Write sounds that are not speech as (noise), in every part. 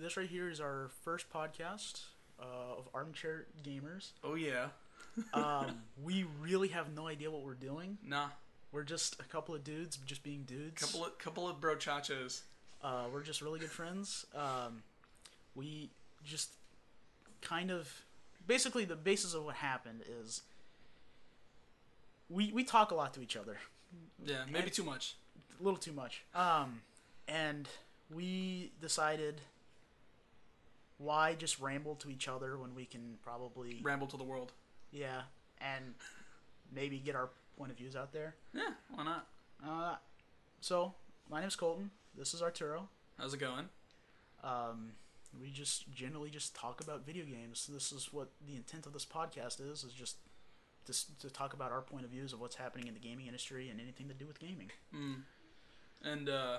this right here is our first podcast uh, of Armchair Gamers. Oh yeah. (laughs) Um, (laughs) we really have no idea what we're doing. Nah. We're just a couple of dudes, just being dudes. Couple of couple of brochachos. Uh, we're just really good friends. Um, we just kind of basically the basis of what happened is we we talk a lot to each other, Yeah, maybe And- too much. a little too much. Um, and we decided why just ramble to each other when we can probably Ramble to the world. yeah and maybe get our point of views out there. Yeah, why not? Uh, so my name's Colton. This is Arturo. How's it going? Um, we just generally just talk about video games. This is what the intent of this podcast is: is just to, to talk about our point of views of what's happening in the gaming industry and anything to do with gaming. Mm. And uh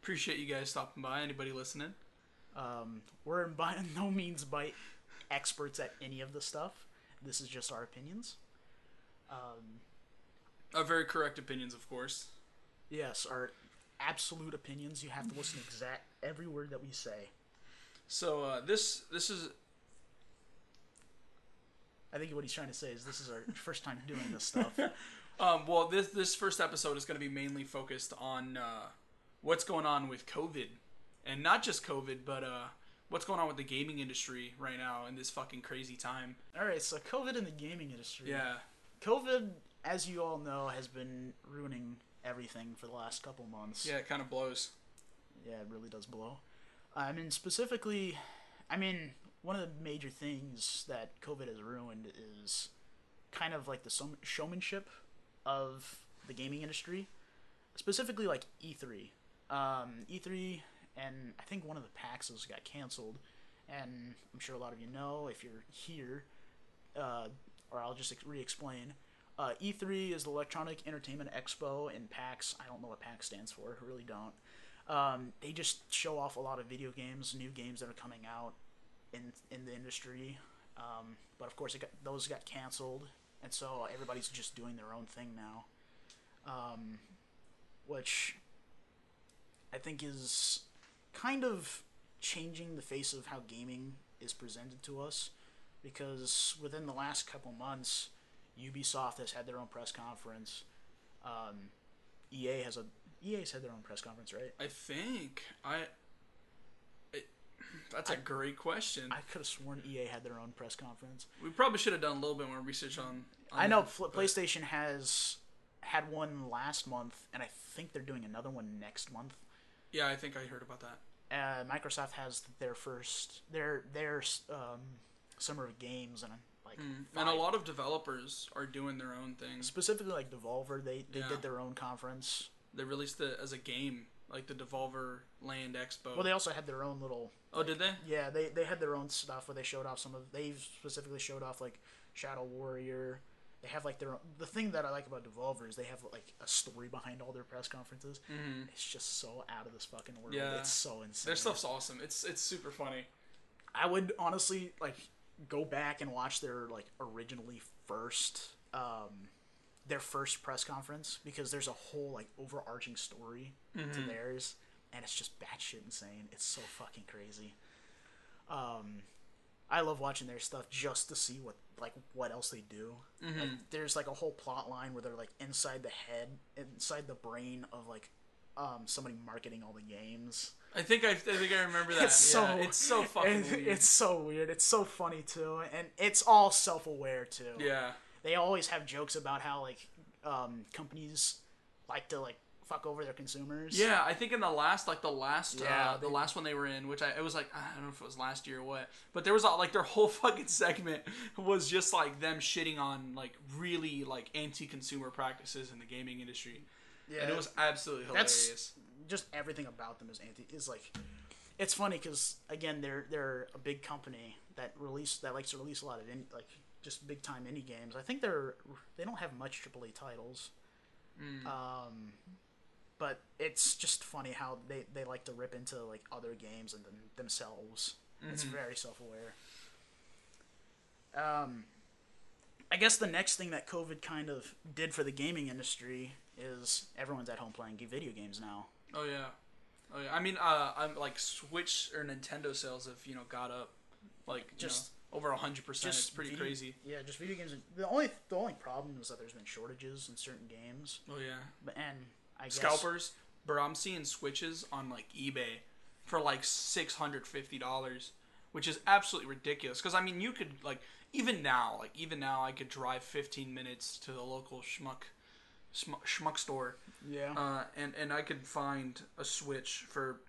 appreciate you guys stopping by. Anybody listening? Um, we're by (laughs) no means by experts at any of the stuff. This is just our opinions. Um, Our very correct opinions, of course. yes, our absolute opinions. You have to listen to exact every word that we say. So uh, this this is I think what he's trying to say is this is our first time doing this stuff. (laughs) um, well this this first episode is going to be mainly focused on uh, what's going on with COVID, and not just COVID, but uh, what's going on with the gaming industry right now in this fucking crazy time. All right, so COVID in the gaming industry. Yeah, COVID, as you all know, has been ruining everything for the last couple months. yeah, it kind of blows. Yeah, it really does blow. I mean, specifically, I mean, one of the major things that COVID has ruined is kind of like the showmanship of the gaming industry, specifically like E3. Um, E3 and I think one of the PAXs got canceled, and I'm sure a lot of you know if you're here, uh, or I'll just re-explain. Uh, E3 is the Electronic Entertainment Expo, and PAX, I don't know what PAX stands for, I really don't. Um, they just show off a lot of video games, new games that are coming out in in the industry. Um, but of course, got, those got canceled, and so everybody's just doing their own thing now, um, which I think is kind of changing the face of how gaming is presented to us. Because within the last couple months, Ubisoft has had their own press conference. Um, EA has a EA's had their own press conference, right? I think I. It, that's a great question. I could have sworn EA had their own press conference. we probably should have done a little bit more research on. on I know that, PlayStation has had one last month, and I think they're doing another one next month. Yeah, I think I heard about that. Uh, Microsoft has their first their their um, summer of games and like Mm. And a lot of developers are doing their own things. specifically like Devolver. They they Yeah. did their own conference. They released it as a game, like the Devolver Land Expo. Well, they also had their own little oh, did they? yeah they they had their own stuff where they showed off some of they specifically showed off like Shadow Warrior. They have like their own, the thing that I like about Devolver is they have like a story behind all their press conferences. Mm-hmm. It's just so out of this fucking world. Yeah. It's so insane. Their stuff's awesome. It's it's super funny. I would honestly like go back and watch their like originally first um their first press conference because there's a whole like overarching story to theirs and it's just batshit insane. It's so fucking crazy. Um I love watching their stuff just to see what like what else they do. Like, there's like a whole plot line where they're like inside the head, inside the brain of like um somebody marketing all the games. I think I, I think I remember that. It's yeah, so it's so (laughs) fucking and weird. It's so weird. It's so funny too, and it's all self-aware too. yeah. They always have jokes about how like um, companies like to like fuck over their consumers. Yeah, I think in the last, like the last, Yeah, uh, the last one they were in, which I it was like I don't know if it was last year or what, but there was uh, like their (laughs) whole fucking segment was just like them shitting on like really like anti-consumer practices in the gaming industry, yeah. and it was absolutely That's- hilarious. just everything about them is anti. Is like, it's funny because again they're they're a big company that release that likes to release a lot of in, like just big time indie games. I think they're they don't have much AAA titles. Mm. Um, but it's just funny how they, they like to rip into like other games and them, themselves. It's Mhm. very self aware. Um, I guess the next thing that COVID kind of did for the gaming industry is everyone's at home playing video games now. Oh yeah, Oh, yeah. I mean, uh, I'm like Switch or Nintendo sales have you know got up like just Just- over hundred percent. It's pretty video- crazy. Yeah, just video games. The only the only problem is that there's been shortages in certain games, Oh yeah. but and I guess Scalpers, bro. I'm seeing Switches on like eBay for like six hundred fifty dollars, which is absolutely ridiculous. Because I mean, you could like even now, like even now, I could drive fifteen minutes to the local schmuck schmuck, store, Yeah, uh, and and I could find a Switch for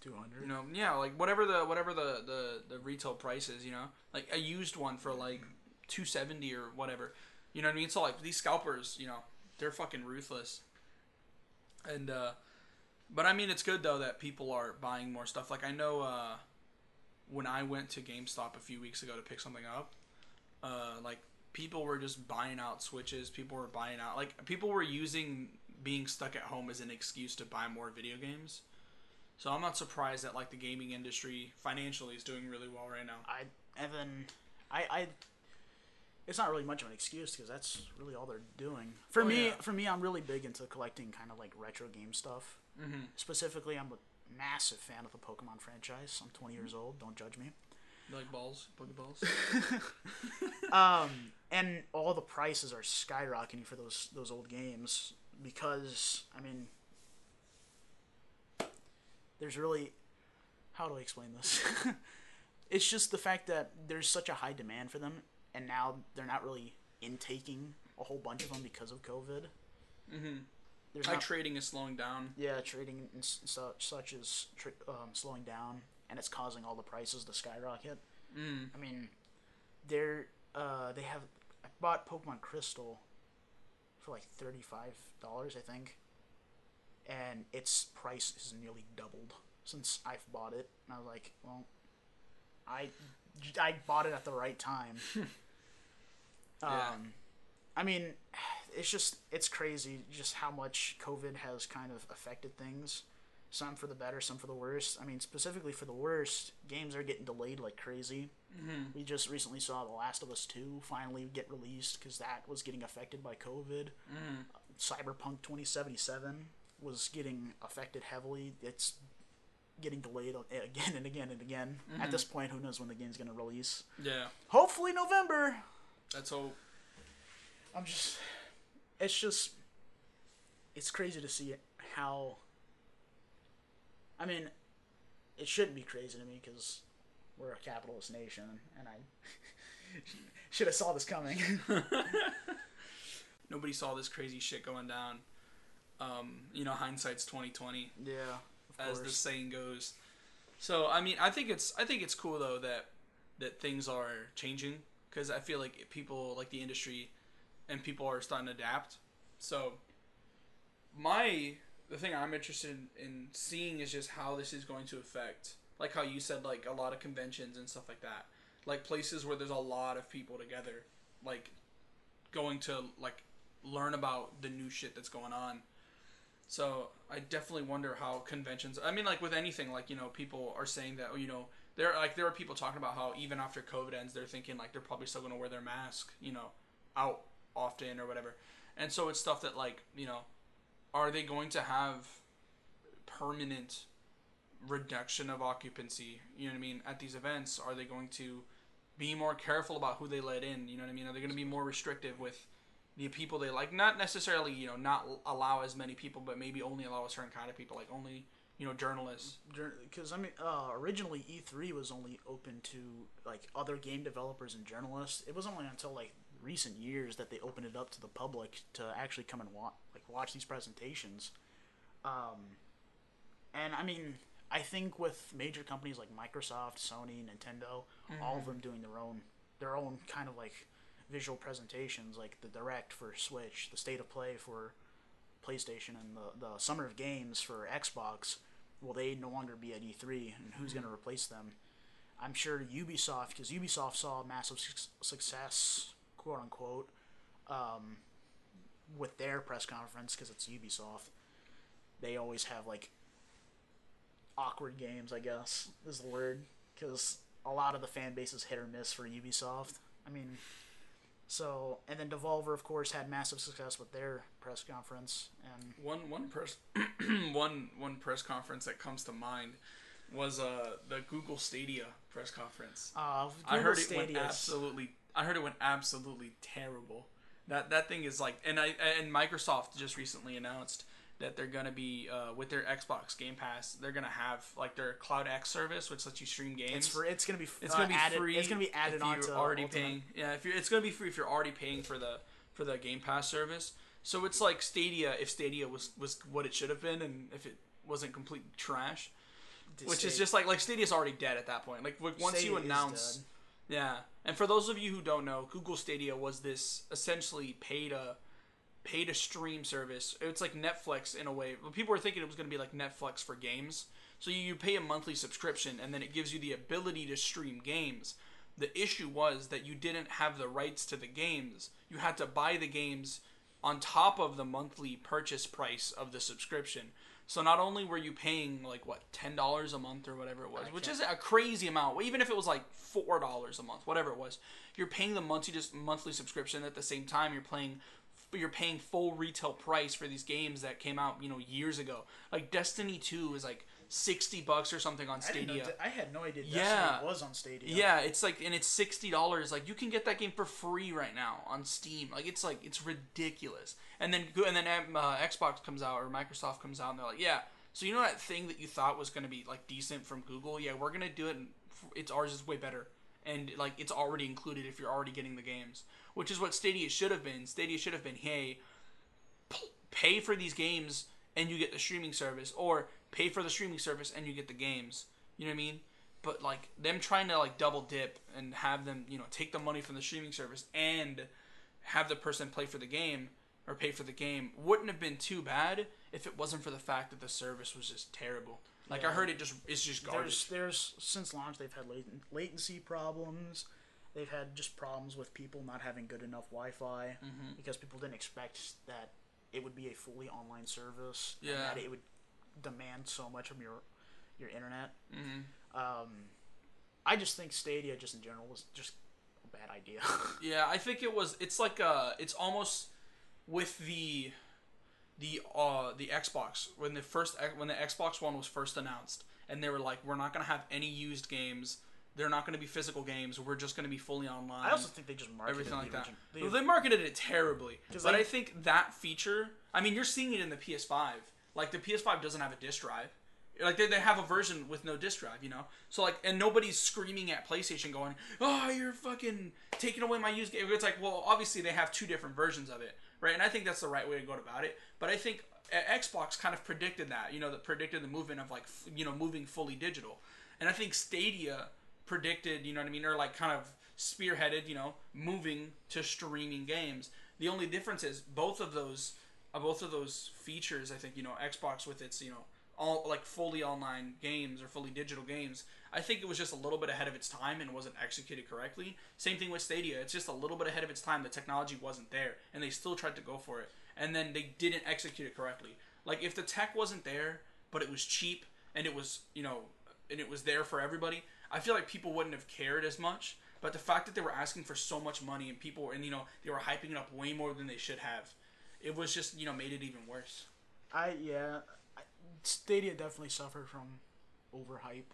two hundred. you know yeah like whatever the whatever the the, the retail price is you know like a used one for like 270 or whatever you know what i mean so like these scalpers you know they're fucking ruthless and uh but i mean it's good though that people are buying more stuff like i know uh when i went to gamestop a few weeks ago to pick something up uh like people were just buying out switches people were buying out like people were using being stuck at home as an excuse to buy more video games so I'm not surprised that like the gaming industry financially is doing really well right now. I Evan, I I. It's not really much of an excuse because that's really all they're doing. For Oh, me, yeah. for me, I'm really big into collecting kind of like retro game stuff. Mm-hmm. Specifically, I'm a massive fan of the Pokemon franchise. I'm 20 years old. Don't judge me. You like balls, Pokeballs. (laughs) Um, and all the prices are skyrocketing for those those old games because I mean, there's really how do I explain this? (laughs) it's just the fact that there's such a high demand for them, and now they're not really intaking a whole bunch of them because of COVID. mm-hmm. There's not, trading is slowing down. yeah, trading and such such is um, slowing down, and it's causing all the prices to skyrocket. Mm. I mean, they're uh, they have. I bought Pokemon Crystal for like thirty five dollars, I think, and its price has nearly doubled since I've bought it. And I was like, well, I I bought it at the right time. (laughs) Yeah. Um, I mean, (sighs) it's just it's crazy just how much COVID has kind of affected things. Some for the better, some for the worst. I mean, specifically for the worst, games are getting delayed like crazy. Mm-hmm. We just recently saw The Last of Us 2 finally get released because that was getting affected by COVID. Mm. Cyberpunk 2077 was getting affected heavily. It's getting delayed (laughs) again and again and again. At this point, who knows when the game's going to release? Yeah, Hopefully, November. That's hope. I'm just. It's just. It's crazy to see how. I mean, it shouldn't be crazy to me because we're a capitalist nation, and I (laughs) should have saw this coming. (laughs) Nobody saw this crazy shit going down. Um, you know, hindsight's twenty twenty. yeah, as the saying goes. So I mean, I think it's I think it's cool though that that things are changing because I feel like people like the industry and people are starting to adapt. So my the thing I'm interested in, in seeing is just how this is going to affect like how you said like a lot of conventions and stuff like that. Like places where there's a lot of people together like going to like learn about the new shit that's going on. So I definitely wonder how conventions. I mean, like with anything, like you know, people are saying that oh, you know there like there are people talking about how even after COVID ends, they're thinking like they're probably still going to wear their mask, you know, out often or whatever. And so it's stuff that like you know, are they going to have permanent reduction of occupancy? You know what I mean at these events? Are they going to be more careful about who they let in? You know what I mean? Are they going to be more restrictive with the people they like not necessarily you know not allow as many people but maybe only allow a certain kind of people like only you know journalists because I mean, uh, originally E3 was only open to like other game developers and journalists. It was only until like recent years that they opened it up to the public to actually come and watch like watch these presentations. Um, and I mean, I think with major companies like Microsoft, Sony, Nintendo, all of them doing their own their own kind of like visual presentations, like the Direct for Switch, the State of Play for PlayStation, and the the Summer of Games for Xbox. Will they no longer be at E3, and who's going to replace them? I'm sure Ubisoft, because Ubisoft saw massive suc- success, quote unquote, um, with their press conference, because it's Ubisoft. They always have like awkward games, I guess is the word, because a lot of the fan base is hit or miss for Ubisoft. I mean, So, and then Devolver, of course, had massive success with their press conference, and One one press (clears throat) one one press conference that comes to mind was uh the Google Stadia press conference. uh, I heard it went absolutely. I heard it went absolutely terrible. That that thing is like, and I and Microsoft just recently announced that they're gonna be uh, with their Xbox Game Pass. They're gonna have like their Cloud X service, which lets you stream games. It's for it's gonna be It's uh, gonna be added, free. It's gonna be added if on you're to already Ultimate. paying. Yeah, if you're, it's gonna be free if you're already paying for the for the Game Pass service. So it's like Stadia if Stadia was was what it should have been, and if it wasn't complete trash. Which is just like like Stadia's already dead at that point. Like once Stadia you announce, yeah. And for those of you who don't know, Google Stadia was this essentially pay to pay to stream service. It's like Netflix in a way. People were thinking it was going to be like Netflix for games. So you, you pay a monthly subscription, and then it gives you the ability to stream games. The issue was that you didn't have the rights to the games. You had to buy the games on top of the monthly purchase price of the subscription. So not only were you paying like what ten dollars a month or whatever it was, which is a crazy amount. Even if it was like four dollars a month, whatever it was, you're paying the monthly just monthly subscription. At the same time, you're playing you're paying full retail price for these games that came out you know years ago. Like Destiny Two is like sixty bucks or something on I, know, Stadia. I had no idea Yeah. Destiny was on Stadia. Yeah, it's like and it's sixty dollars. Like you can get that game for free right now on Steam. Like it's like it's ridiculous. And then and then um, uh, Xbox comes out or Microsoft comes out and they're like, yeah. So you know that thing that you thought was gonna be like decent from Google? Yeah, we're gonna do it. And it's ours is way better. And like it's already included if you're already getting the games, which is what Stadia should have been. Stadia should have been, hey, pay for these games and you get the streaming service, or pay for the streaming service and you get the games. You know what I mean? But like them trying to like double dip and have them, you know, take the money from the streaming service and have the person play for the game or pay for the game wouldn't have been too bad if it wasn't for the fact that the service was just terrible. Like I heard it just it's just garbage. There's there's since launch they've had latency problems. They've had just problems with people not having good enough Wi-Fi Mm-hmm. because people didn't expect that it would be a fully online service. Yeah. And that it would demand so much from your your internet. hmm Um, I just think Stadia, just in general, was just a bad idea. (laughs) Yeah, I think it was. It's like uh, it's almost with the the uh the Xbox when the first when the Xbox One was first announced, and they were like, we're not gonna have any used games. They're not gonna be physical games. We're just gonna be fully online. I also think they just marketed everything like the that. they- they marketed it terribly, but they- I think that feature. I mean, you're seeing it in the PS5. Like the PS5 doesn't have a disk drive. Like they, they have a version with no disk drive, you know. So like, and nobody's screaming at PlayStation going, "Oh, you're fucking taking away my used game." It's like, well, obviously they have two different versions of it, right? And I think that's the right way to go about it. But I think uh, Xbox kind of predicted that, you know, that predicted the movement of like, f- you know, moving fully digital. And I think Stadia predicted, you know what I mean, or like kind of spearheaded, you know, moving to streaming games. The only difference is both of those, uh, both of those features. I think you know, Xbox with its you know all like fully online games or fully digital games. I think it was just a little bit ahead of its time and wasn't executed correctly. Same thing with Stadia. It's just a little bit ahead of its time. The technology wasn't there, and they still tried to go for it, and then they didn't execute it correctly. Like if the tech wasn't there, but it was cheap and it was you know and it was there for everybody, I feel like people wouldn't have cared as much. But the fact that they were asking for so much money and people and you know they were hyping it up way more than they should have, it was just you know made it even worse. I yeah, Stadia definitely suffered from overhype.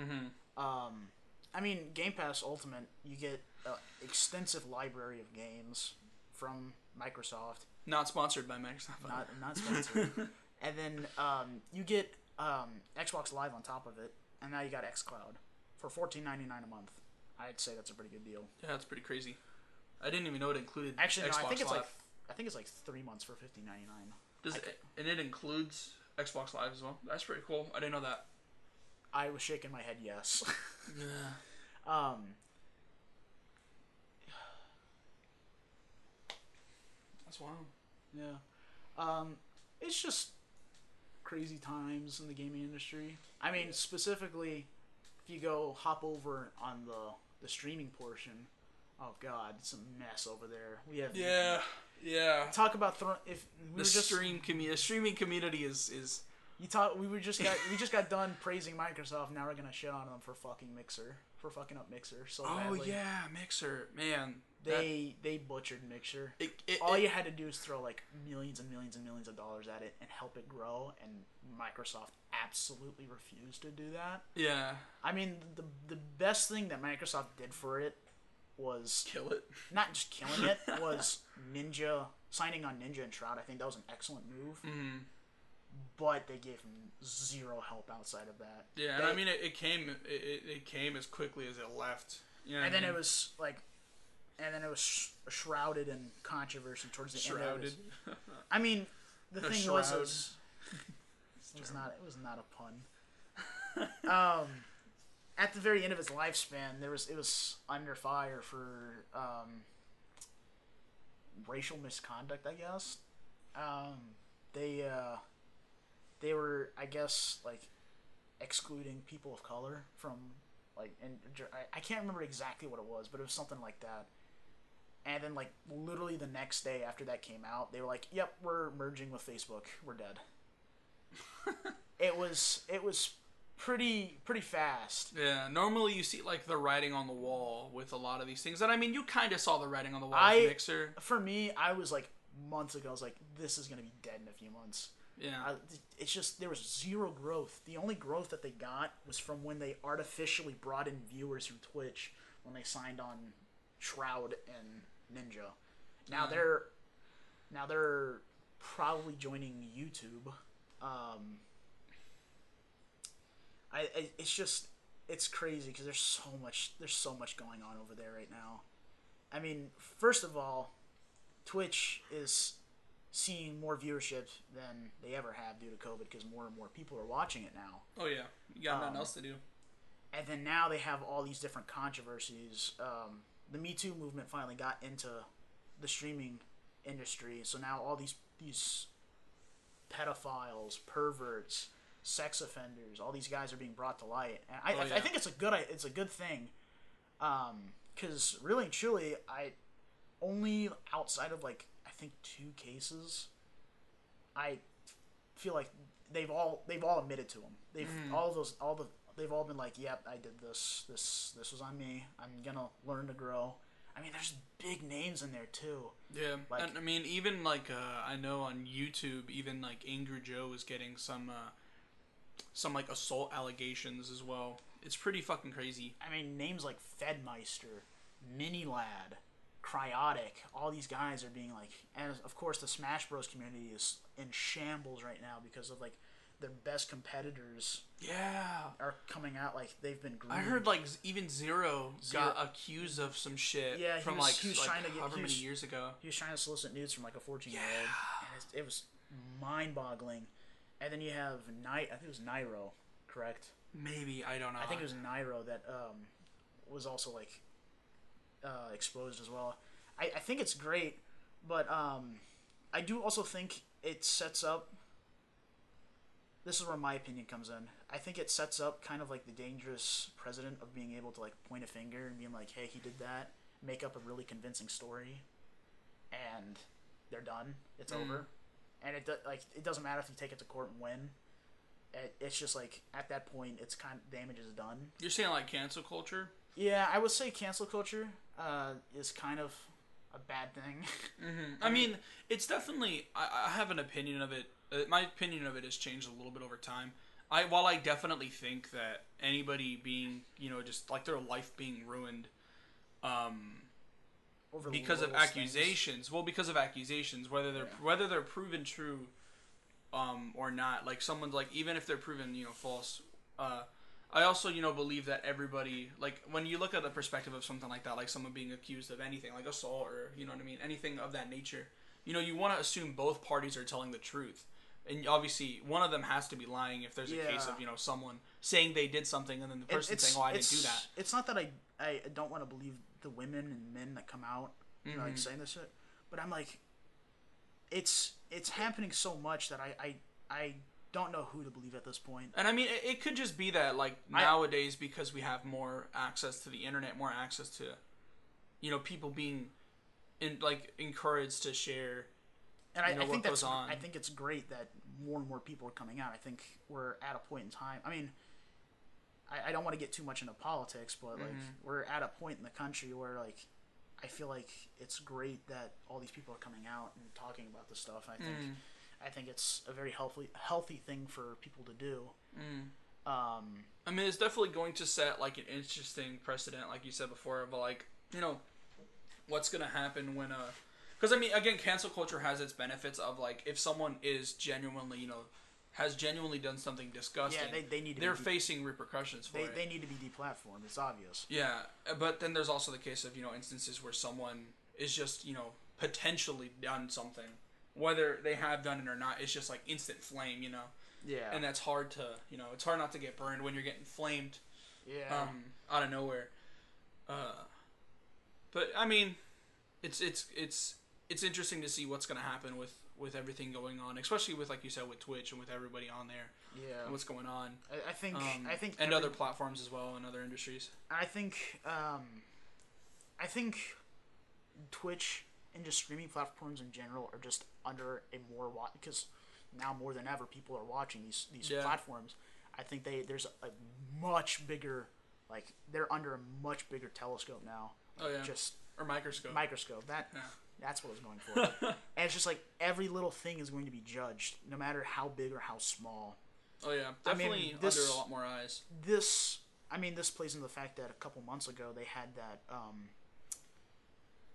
Mm-hmm. Um, I mean, Game Pass Ultimate, you get an extensive library of games from Microsoft, Not sponsored by Microsoft. not not sponsored, (laughs) and then um, you get um, Xbox Live on top of it, and now you got XCloud for fourteen ninety nine a month. I'd say that's a pretty good deal. yeah, that's pretty crazy. I didn't even know it included Actually, no, Xbox I think it's Live. like I think it's like three months for fifteen ninety nine. Does it, and it includes Xbox Live as well. That's pretty cool. I didn't know that. I was shaking my head yes. (laughs) Yeah. um, That's wild. Yeah. Um, it's just crazy times in the gaming industry. I mean, specifically, if you go hop over on the the streaming portion, oh god, it's a mess over there. We have Yeah, yeah. Talk about thro- if we The were just stream community, streaming community is is You talk. We were just got we just got done praising Microsoft. Now we're gonna shit on them for fucking Mixer for fucking up Mixer so Oh badly. yeah, Mixer, man. They they butchered Mixer. it, it, All it- you had to do is throw like millions and millions and millions of dollars at it and help it grow, and Microsoft absolutely refused to do that. yeah, I mean, the the best thing that Microsoft did for it was kill it. not just killing it (laughs) was Ninja signing on Ninja and Shroud. I think that was an excellent move, hmm but they gave him zero help outside of that. Yeah, and They- I mean, it, it came it, it, came as quickly as it left. You know and then it was like, and then it was sh- shrouded in controversy towards the end. Shrouded. I mean, the A (laughs) thing was, (laughs) it was, it was not. It was not a pun. (laughs) um, at the very end of its lifespan, there was it was under fire for um, racial misconduct. I guess. Um, they uh, they were, I guess, like excluding people of color from like and I- can't remember exactly what it was, but it was something like that. And then like literally the next day after that came out, they were like, "Yep, we're merging with Facebook. We're dead." (laughs) it was it was pretty pretty fast. Yeah, normally you see like the writing on the wall with a lot of these things, and I mean, you kind of saw the writing on the wall I- with Mixer. For me, I was like months ago. I was like, "This is gonna be dead in a few months." Yeah, I, it's just there was zero growth. The only growth that they got was from when they artificially brought in viewers from Twitch when they signed on Shroud and Ninja. Now Yeah. they're now they're probably joining YouTube. Um, I, I it's just it's crazy because there's so much there's so much going on over there right now. I mean, first of all, Twitch is seeing more viewership than they ever have due to COVID because more and more people are watching it now. oh yeah, you got nothing um, else to do. And then now they have all these different controversies. Um, the Me Too movement finally got into the streaming industry, so now all these these pedophiles, perverts, sex offenders, all these guys are being brought to light. And I, Oh, I, yeah. I think it's a good it's a good thing, because really and truly, I only outside of like think two cases, I feel like they've all they've all admitted to them. They've Mm-hmm. all those all the they've all been like, "Yep, I did this. This this was on me. I'm gonna learn to grow." I mean, there's big names in there too. Yeah, like- and I mean, even like uh, I know on YouTube, even like Angry Joe is getting some uh, some like assault allegations as well. It's pretty fucking crazy. I mean, names like Fedmyster, Mini Ladd, Cryaotic, all these guys are being like, and of course the Smash Bros community is in shambles right now because of like their best competitors Yeah, are coming out like they've been. Groomed. I heard like even Zero, Zero- got accused of some shit. Yeah, he from was- like, he was like trying to get- however he many years ago. he was trying to solicit nudes from like a 14 year old, and it, it was mind-boggling. And then you have Night. I think it was Nairo, correct? Maybe I don't know. I think it was Nairo that um, was also like uh, exposed as well. I, I think it's great, but um, I do also think it sets up. This is where my opinion comes in. I think it sets up kind of like the dangerous president of being able to like point a finger and being like, "Hey, he did that," make up a really convincing story, and they're done. It's Mm. over, and it do, like it doesn't matter if you take it to court and win. It, it's just like at that point, it's kind of damage is done. You're saying like cancel culture? Yeah, I would say cancel culture uh, is kind of a bad thing. (laughs) Mm-hmm. I mean, it's definitely. I, I have an opinion of it. Uh, my opinion of it has changed a little bit over time. I while I definitely think that anybody being, you know, just like their life being ruined, um, Over because of littlest things. accusations. Well, because of accusations, whether they're Yeah. whether they're proven true, um, or not. Like someone's like even if they're proven you know false. Uh, I also you know believe that everybody like when you look at the perspective of something like that, like someone being accused of anything, like assault or you know what I mean, anything of that nature. You know, you want to assume both parties are telling the truth. And obviously, one of them has to be lying if there's a case of you know someone saying they did something and then the It- person saying, "Oh, I didn't do that." It's not that I I don't want to believe the women and men that come out you know, like Mhm. saying this shit, but I'm like, it's it's happening so much that I I I don't know who to believe at this point. And I mean, it, it could just be that like I- nowadays because we have more access to the internet, more access to, you know, people being, in like encouraged to share. And I, know, I think what goes that's on. I think it's great that more and more people are coming out. I think we're at a point in time. I mean, I, I don't want to get too much into politics, but like Mm-hmm. we're at a point in the country where like I feel like it's great that all these people are coming out and talking about this stuff. I think Mm. I think it's a very healthy healthy thing for people to do. Mm. Um, I mean, it's definitely going to set like an interesting precedent, like you said before, of like you know what's gonna happen when uh, because I mean, again, cancel culture has its benefits of like if someone is genuinely you know has genuinely done something disgusting, yeah, they, they need to they're be de- facing repercussions for they, it. they need to be deplatformed. It's obvious. Yeah, but then there's also the case of you know instances where someone is just you know potentially done something, whether they have done it or not. It's just like instant flame, you know, Yeah, and that's hard to you know it's hard not to get burned when you're getting flamed yeah. um, out of nowhere. Uh, but I mean, it's it's it's it's interesting to see what's gonna happen with with everything going on, especially with like you said with Twitch and with everybody on there yeah. what's going on. I, I think Um, I think and every- other platforms as well and other industries. I think um, I think Twitch and just streaming platforms in general are just under a more wa- because now more than ever people are watching these these Yeah. platforms. I think they there's a much bigger like they're under a much bigger telescope now. Oh yeah, Just or microscope. microscope. That Yeah. that's what I was going for. (laughs) and it's just like every little thing is going to be judged, no matter how big or how small. Oh yeah, I mean, definitely this- under a lot more eyes. this I mean this plays into the fact that a couple months ago they had that um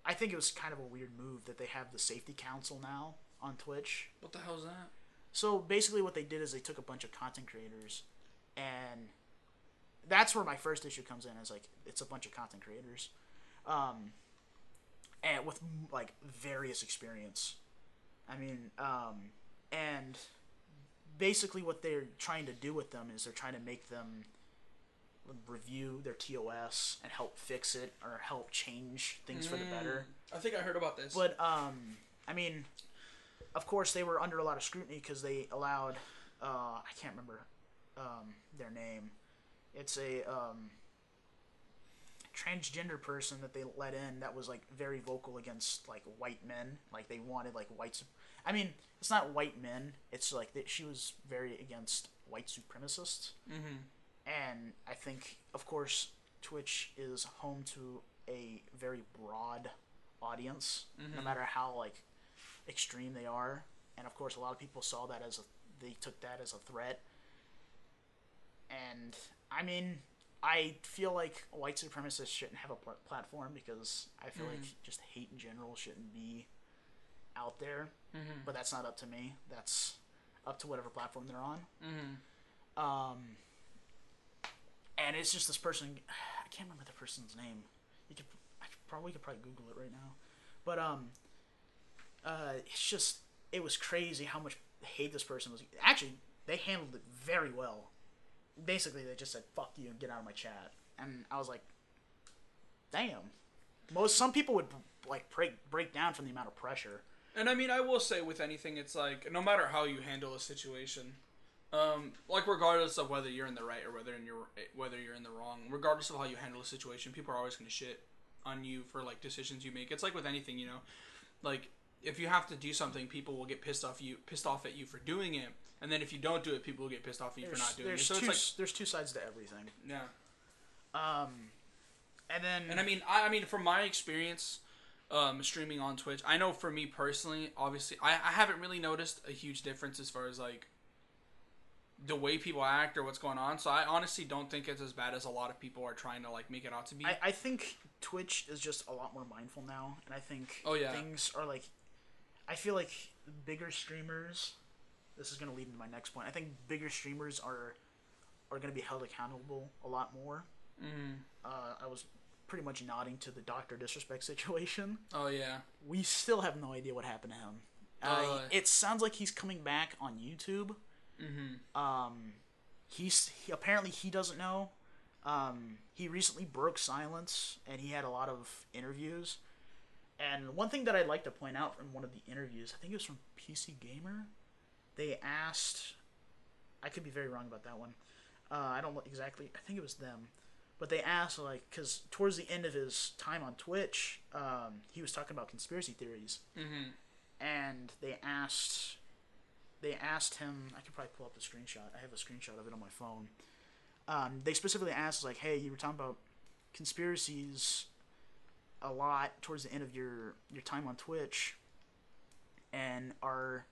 I think it was kind of a weird move that they have the safety council now on Twitch. What the hell is that? So basically what they did is they took a bunch of content creators and that's where my first issue comes in is like it's a bunch of content creators um and with like various experience. I mean um and basically what they're trying to do with them is they're trying to make them review their TOS and help fix it or help change things for the better. I think I heard about this. But um, I mean, of course they were under a lot of scrutiny because they allowed uh, I can't remember um, their name. It's a um, transgender person that they let in that was like very vocal against like white men. Like they wanted like white. I mean, it's not white men. It's like that she was very against white supremacists. mm-hmm. And I think, of course, Twitch is home to a very broad audience, no matter how like extreme they are. And of course, a lot of people saw that as a they took that as a threat. And I mean, I feel like white supremacists shouldn't have a pl- platform because I feel like just hate in general shouldn't be out there. Mm-hmm. But that's not up to me. That's up to whatever platform they're on. Mm-hmm. Um, and it's just this person. I can't remember the person's name. You could, I could probably could probably Google it right now, but um, uh, it's just it was crazy how much hate this person was. Actually, they handled it very well. Basically, they just said "fuck you" and get out of my chat, and I was like, "Damn." Most some people would like break break down from the amount of pressure. And I mean, I will say with anything, it's like no matter how you handle a situation, um, like regardless of whether you're in the right or whether in your whether you're in the wrong, regardless of how you handle a situation, people are always going to shit on you for like decisions you make. It's like with anything, you know, like if you have to do something, people will get pissed off you pissed off at you for doing it, and then if you don't do it, people will get pissed off at you for not doing it. there's So two it's like there's two sides to everything. yeah. Um, and then And I mean, I, I mean, from my experience, um, streaming on Twitch, I know for me personally, obviously, I, I haven't really noticed a huge difference as far as like the way people act or what's going on. So I honestly don't think it's as bad as a lot of people are trying to like make it out to be. I, I think Twitch is just a lot more mindful now, and I think Oh, yeah. things are like. I feel like bigger streamers. This is going to lead into my next point. I think bigger streamers are are going to be held accountable a lot more. Mhm. Uh, I was pretty much nodding to the Doctor Disrespect (laughs) situation. Oh yeah. We still have no idea what happened to him. Uh, Uh. it sounds like he's coming back on YouTube. Mm-hmm. Um, he's he, apparently he doesn't know. Um, he recently broke silence, and he had a lot of interviews. And one thing that I'd like to point out from one of the interviews, I think it was from PC Gamer, they asked. I could be very wrong about that one. Uh, I don't exactly. I think it was them, but they asked like because towards the end of his time on Twitch, um, he was talking about conspiracy theories Mm-hmm. and they asked they asked him. I could probably pull up the screenshot. I have a screenshot of it on my phone. Um, they specifically asked like, "Hey, you were talking about conspiracies a lot towards the end of your your time on Twitch, and are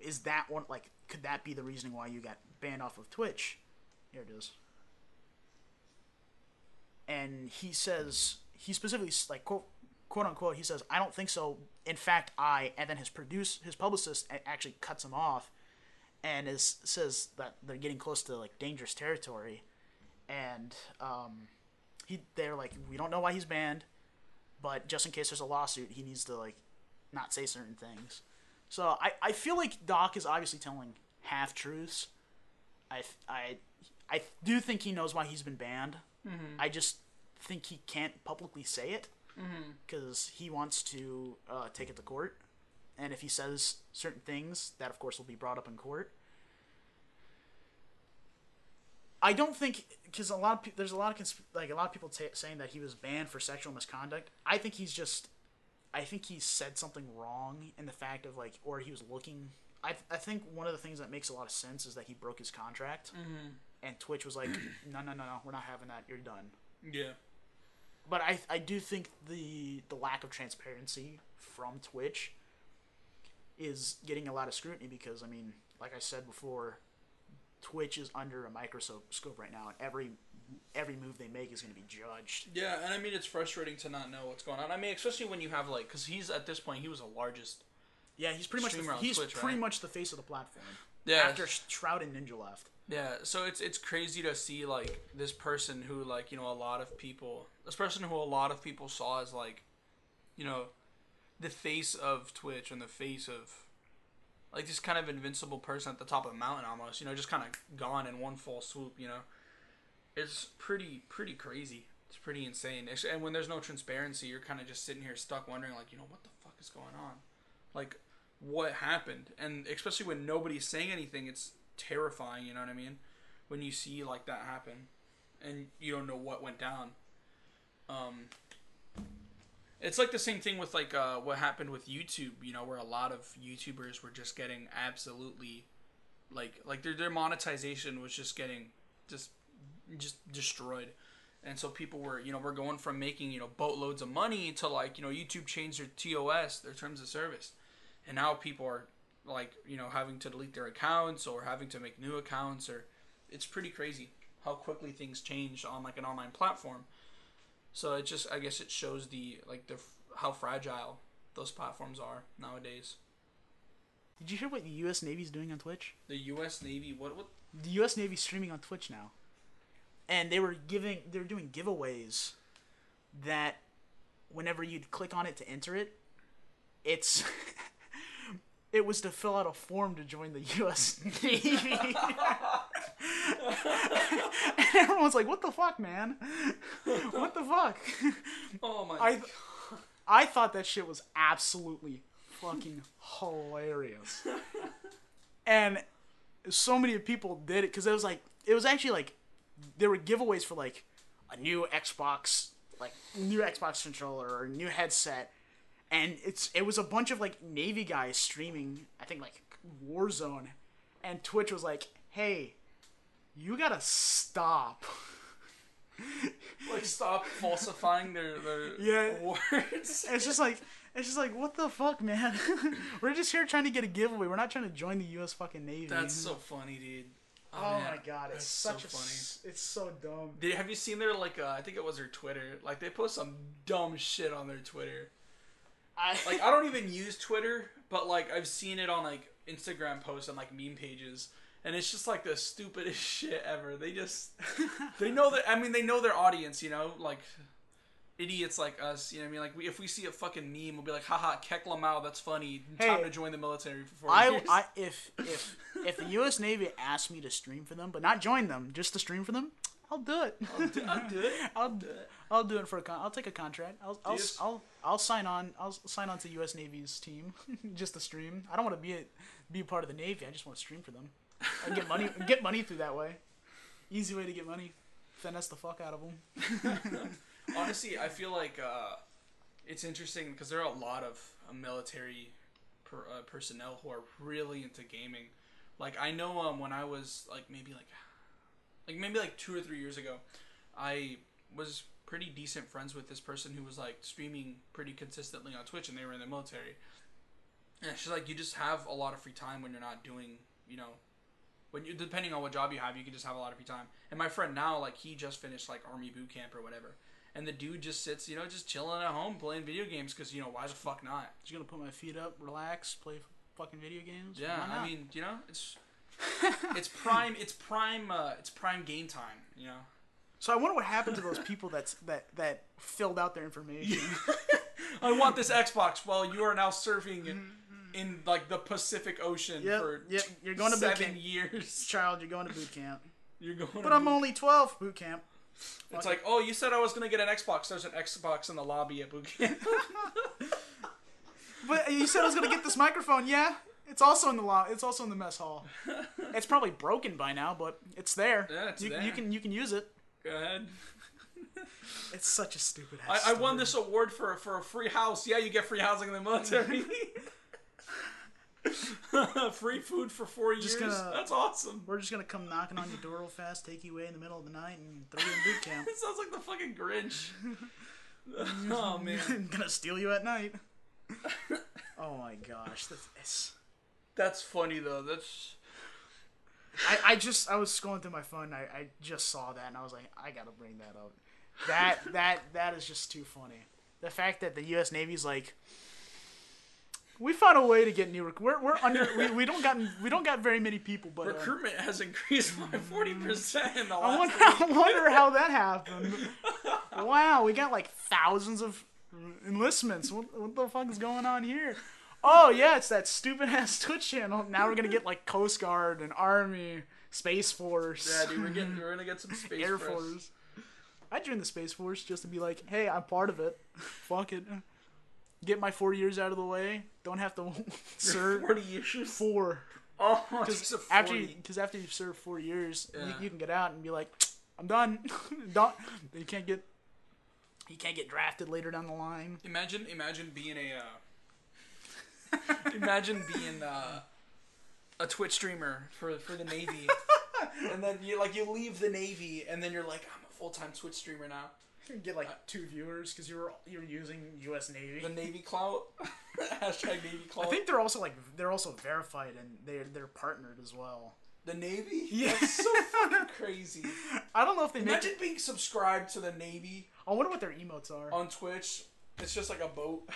is that one like could that be the reasoning why you got banned off of Twitch?" Here it is. And he says he specifically like quote quote unquote he says I don't think so. In fact, I and then his produce his publicist actually cuts him off and is says that they're getting close to like dangerous territory. And um he they're like we don't know why he's banned but just in case there's a lawsuit he needs to like not say certain things. So i i feel like doc is obviously telling half truths i i i do think he knows why he's been banned. I just think he can't publicly say it because he wants to uh, take it to court and if he says certain things, that of course will be brought up in court. I don't think because a lot of pe- there's a lot of consp- like a lot of people ta saying that he was banned for sexual misconduct. I think he's just, I think he said something wrong in the fact of like, or he was looking. I I think one of the things that makes a lot of sense is that he broke his contract, and Twitch was like, (clears throat) no no no no, we're not having that. You're done Yeah. But I I do think the the lack of transparency from Twitch is getting a lot of scrutiny because I mean, like I said before, Twitch is under a microscope right now, and every every move they make is going to be judged. Yeah, and I mean it's frustrating to not know what's going on. I mean, especially when you have like, because he's at this point he was the largest. Yeah, he's pretty much the, he's Twitch, pretty right? much the face of the platform. Yeah. After Shroud and Ninja left. Yeah, so it's it's crazy to see like this person who like you know a lot of people, this person who a lot of people saw as like, you know, the face of Twitch and the face of, like this kind of invincible person at the top of the mountain almost, you know, just kind of gone in one full swoop, you know. It's pretty pretty crazy. It's pretty insane. And when there's no transparency, you're kind of just sitting here stuck wondering like, you know, what the fuck is going on? Like what happened? And especially when nobody's saying anything, it's terrifying, you know what I mean? When you see like that happen and you don't know what went down. Um it's like the same thing with like uh, what happened with YouTube, you know, where a lot of YouTubers were just getting absolutely like like their their monetization was just getting just just destroyed. And so people were, you know, we're going from making, you know, boatloads of money to like, you know, YouTube changed their TOS, their terms of service. And now people are like, you know, having to delete their accounts or having to make new accounts or it's pretty crazy how quickly things change on like an online platform. So it just I guess it shows the like the how fragile those platforms are nowadays. Did you hear what the U.S. Navy's doing on Twitch? The US Navy what what The U.S. Navy's streaming on Twitch now, and they were giving they were doing giveaways that whenever you'd click on it to enter it, it's (laughs) it was to fill out a form to join the U.S. (laughs) Navy. (laughs) (laughs) and everyone's like, "What the fuck, man? What the fuck?" (laughs) Oh my I I thought that shit was absolutely fucking hilarious. And so many people did it because it was like it was actually like there were giveaways for like a new Xbox like new Xbox controller or a new headset and it's it was a bunch of like Navy guys streaming I think like Warzone and Twitch was like, "Hey, you got to stop." like stop falsifying their their Yeah. words. (laughs) It's just like it's just like what the fuck, man. (laughs) We're just here trying to get a giveaway. We're not trying to join the U.S. fucking Navy. That's so funny, dude. Oh man, my god, it's that's such so a. funny. s- It's so dumb. Did, have you seen their like uh, I think it was their Twitter? Like they post some dumb shit on their Twitter. I Like I don't even use Twitter, but like I've seen it on like Instagram posts and like meme pages, and it's just like the stupidest (laughs) shit ever. They just (laughs) they know that I mean they know their audience, you know, like idiots like us. You know what I mean? Like we, if we see a fucking meme, we'll be like, haha, Kek Lamau, that's funny. Time to join the military for four I, years. I (laughs) if if if the U.S. Navy asked me to stream for them, but not join them, just to stream for them, I'll do it. I'll do, I'll do it. I'll do it. I'll do it for a con. I'll take a contract. I'll I'll, Yes. I'll I'll sign on. I'll sign on to U.S. Navy's team just to stream. I don't want to be a, be a part of the Navy. I just want to stream for them. I get money get money through that way. Easy way to get money. Finesse the fuck out of them. (laughs) Honestly, I feel like uh, it's interesting because there are a lot of uh, military per, uh, personnel who are really into gaming. Like I know um when I was like maybe like like maybe like two or three years ago, I was pretty decent friends with this person who was like streaming pretty consistently on Twitch, and they were in the military. And she's like, you just have a lot of free time when you're not doing, you know, when you depending on what job you have, you can just have a lot of free time. And my friend now, like, he just finished like army boot camp or whatever, and the dude just sits, you know, just chilling at home playing video games because you know why the fuck not? Just gonna put my feet up, relax, play fucking video games. Yeah, I mean, you know, it's (laughs) it's prime, it's prime, uh, it's prime game time. You know. So I wonder what happened to those people that's that that filled out their information. (laughs) I want this Xbox. Well, you are now surfing in, in like the Pacific Ocean Yep, for yep, you're going to boot seven camp. years. (laughs) Child, you're going to boot camp. You're going. But I'm boot- only 12. Boot camp. It's like, oh, you said I was gonna get an Xbox. There's an Xbox in the lobby at boot camp. (laughs) But you said I was gonna get this microphone. Yeah, it's also in the law. It's also in the mess hall. (laughs) It's probably broken by now, but it's there. Yeah, it's you, there. you can you can use it. Go ahead. It's such a stupid. I, I won this award for for a free house. Yeah, you get free housing in the military. (laughs) free food for four years. Gonna- That's awesome. We're just gonna come knocking on your door real fast, take you away in the middle of the night, and throw you in boot camp. (laughs) It sounds like the fucking Grinch. (laughs) oh man, gonna steal you at night. Oh my gosh, that's. That's funny though. That's I, I just I was scrolling through my phone. I, I just saw that and I was like, I gotta bring that up. That that that is just too funny. The fact that the U.S. Navy's like, we found a way to get new. Rec- we're we're under. We, we don't got we don't got very many people, but uh, recruitment has increased by forty percent in the I last. wonder, I wonder how that (laughs) happened. Wow, we got like thousands of enlistments. What, what the fuck is going on here? Oh yeah, it's that stupid ass Twitch channel. Now we're gonna get like Coast Guard and Army, Space Force. Yeah, dude, we're getting (laughs) we're gonna get some space Air for us. Force. I joined the Space Force just to be like, hey, I'm part of it. (laughs) Fuck it. Get my four years out of the way. Don't have to (laughs) serve Forty years. four. Oh, (laughs) a After because after you've served four years, Yeah. you, you can get out and be like, (tsk) I'm done. (laughs) Don't. You can't get. You can't get drafted later down the line. Imagine, imagine being a. Uh, imagine being uh, a Twitch streamer for for the Navy, and then you like you leave the Navy, and then you're like, I'm a full time Twitch streamer now. You get like uh, two viewers because you were you're using U.S. Navy. The Navy clout. (laughs) Hashtag Navy clout. I think they're also like they're also verified and they're they're partnered as well. the Navy. (laughs) Yeah. That's so fucking crazy. (laughs) I don't know if they. Imagine being subscribed to the Navy I wonder what their emotes are. on Twitch. It's just like a boat.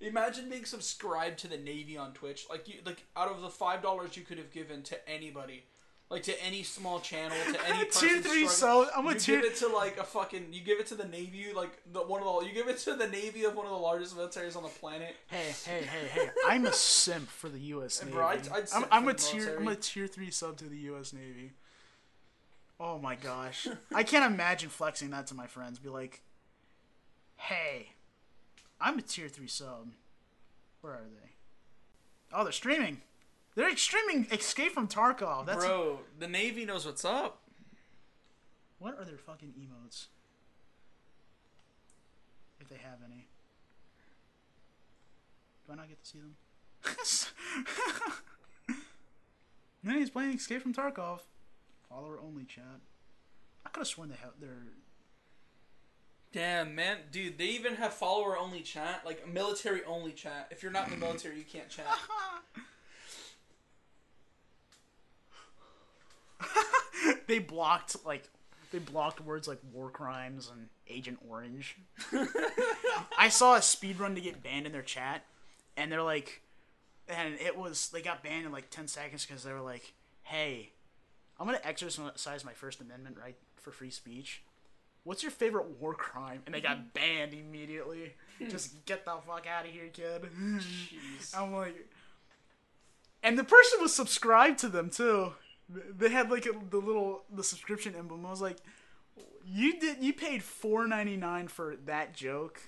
Imagine being subscribed to the Navy on Twitch. Like you, like out of the five dollars you could have given to anybody, like to any small channel, to any (laughs) person. Tier three, struggling, so I'm a you tier. give it to like a fucking. You give it to the Navy, like the one of the. You give it to the Navy of one of the largest militaries on the planet. Hey, hey, hey, hey! I'm a simp for the U.S. Navy. Bro, I'd- I'd I'm, I'm for a the tier. I'm a tier three sub to the U.S. Navy. Oh my gosh, I can't imagine flexing that to my friends. Be like, "Hey, I'm a tier three sub. Where are they? Oh, they're streaming. They're streaming Escape from Tarkov. That's Bro, the Navy knows what's up. what are their fucking emotes? If they have any. Do I not get to see them? (laughs) no, he's playing Escape from Tarkov. Follower only chat. I could have sworn they have their. Damn, man, dude, they even have follower only chat, like military only chat. If you're not in the military, you can't chat. (laughs) (laughs) they blocked like they blocked words like war crimes and Agent Orange. (laughs) I saw a speed run to get banned in their chat, and they're like, and it was they got banned in like ten seconds because they were like, "Hey, I'm gonna exercise my First Amendment right for free speech. What's your favorite war crime?" And they got (laughs) banned immediately. Just get the fuck out of here, kid. Jeez. I'm like, and the person was subscribed to them too. They had like a, the little the subscription emblem. I was like, you did you paid four ninety nine for that joke?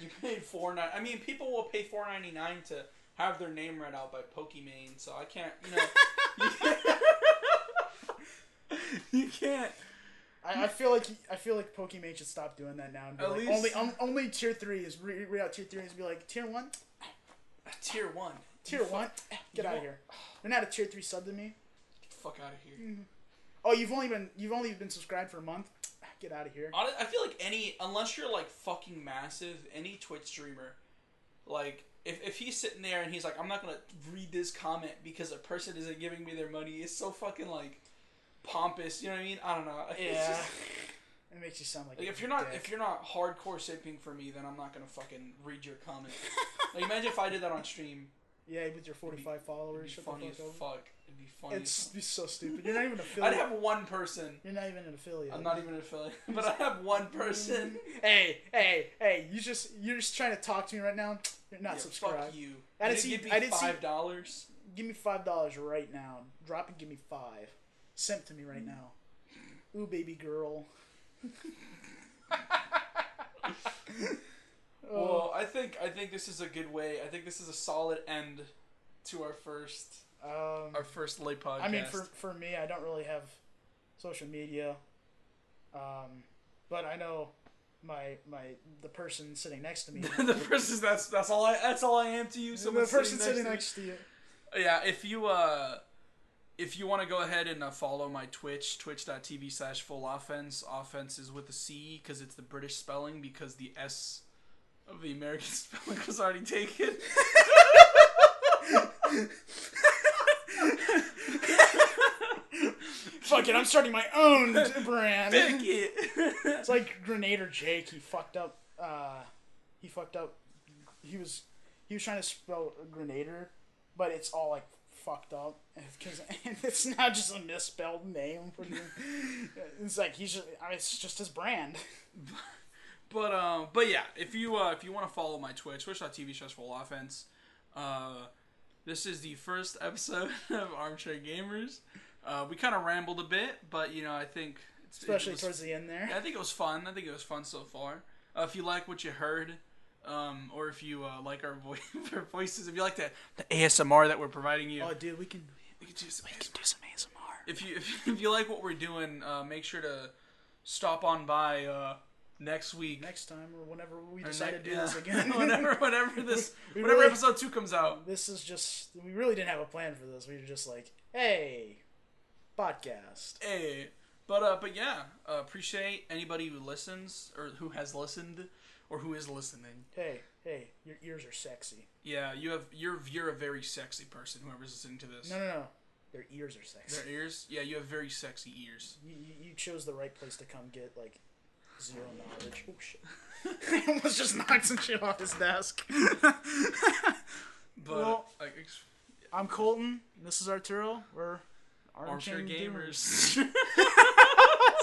You paid four nine. I mean, people will pay four ninety nine to have their name read out by Pokimane. So I can't, you know, you (laughs) can't. you can't. I, I feel like I feel like Pokimane should stop doing that now and be At like, least- only um, only tier three is re- read out tier three is be like tier one. Tier one. Tier You one, get out of here. They're not a tier three sub to me. Fuck out of here. Mm-hmm. Oh, you've only been you've only been subscribed for a month. (sighs) Get out of here. I feel like any, unless you're like fucking massive, any Twitch streamer, like if, if he's sitting there and he's like, I'm not gonna read this comment because a person isn't giving me their money, it's so fucking like pompous. You know what I mean? I don't know. (laughs) It's Yeah. just- It makes you sound like, like if you're not dick. if you're not hardcore simping for me, then I'm not gonna fucking read your comment. like imagine if I did that on stream. Yeah with your 45 It'd followers. be Shut funny as fuck fuck. It'd be funny. It's be (laughs) so stupid. You're not even an (laughs) affiliate. I'd have one person. You're not even an affiliate. I'm not even an affiliate, (laughs) but I have one person. Hey, hey, hey! You just you're just trying to talk to me right now. You're not Yeah, subscribed. Fuck you. I didn't see- Give me I didn't five dollars. Give me five dollars right now. Drop and give me five. Simp to me right now. Ooh, baby girl. Well, I think I think this is a good way. I think this is a solid end to our first Um, our first late podcast. I mean, for for me, I don't really have social media. Um, but I know my my the person sitting next to me. (laughs) the person that's that's all I that's all I am to you. the person sitting sitting next next to you. Yeah, if you uh if you want to go ahead and uh, follow my Twitch, twitch.tv slash full offense. Offense is with a C because it's the British spelling because the S of the American spelling was already taken. (laughs) Fuck it, I'm starting my own brand. Pick it. (laughs) It's like Grenader Jake. He fucked up. Uh, he fucked up. He was he was trying to spell Grenader, but it's all like fucked up (laughs) because it's not just a misspelled name. For it's like he's just. I mean, it's just his brand. But um, but yeah, if you uh, if you want to follow my Twitch, twitch.tv full offense, uh, this is the first episode (laughs) of Armchair Gamers. Uh, we kind of rambled a bit, but you know, I think Especially was- towards the end there. I think it was fun. I think it was fun so far. Uh, if you like what you heard, um, or if you uh, like our, vo- (laughs) our voices, if you like the, the ASMR that we're providing you, Oh, dude, we can we could do some we can do some ASMR. if you if, (laughs) if you like what we're doing, uh, make sure to stop on by uh, next week. Next time or whenever we Or decide to do yeah. this again. (laughs) whenever, (laughs) whenever this, We whenever really- episode two comes out. This is just we really didn't have a plan for this. We were just like, hey, podcast. Hey, but uh, but yeah, uh, appreciate anybody who listens or who has listened or who is listening. Hey, hey, your ears are sexy. Yeah, you have you're you're a very sexy person. Whoever's listening to this, No, no, no. Their ears are sexy. their ears. Yeah, you have very sexy ears. You, you, you chose the right place to come get like zero knowledge. Oh shit! (laughs) I almost just knocked some shit off his desk. (laughs) But Well- like, I'm Colton. This is Arturo. We're armchair Armchair gamers. (laughs)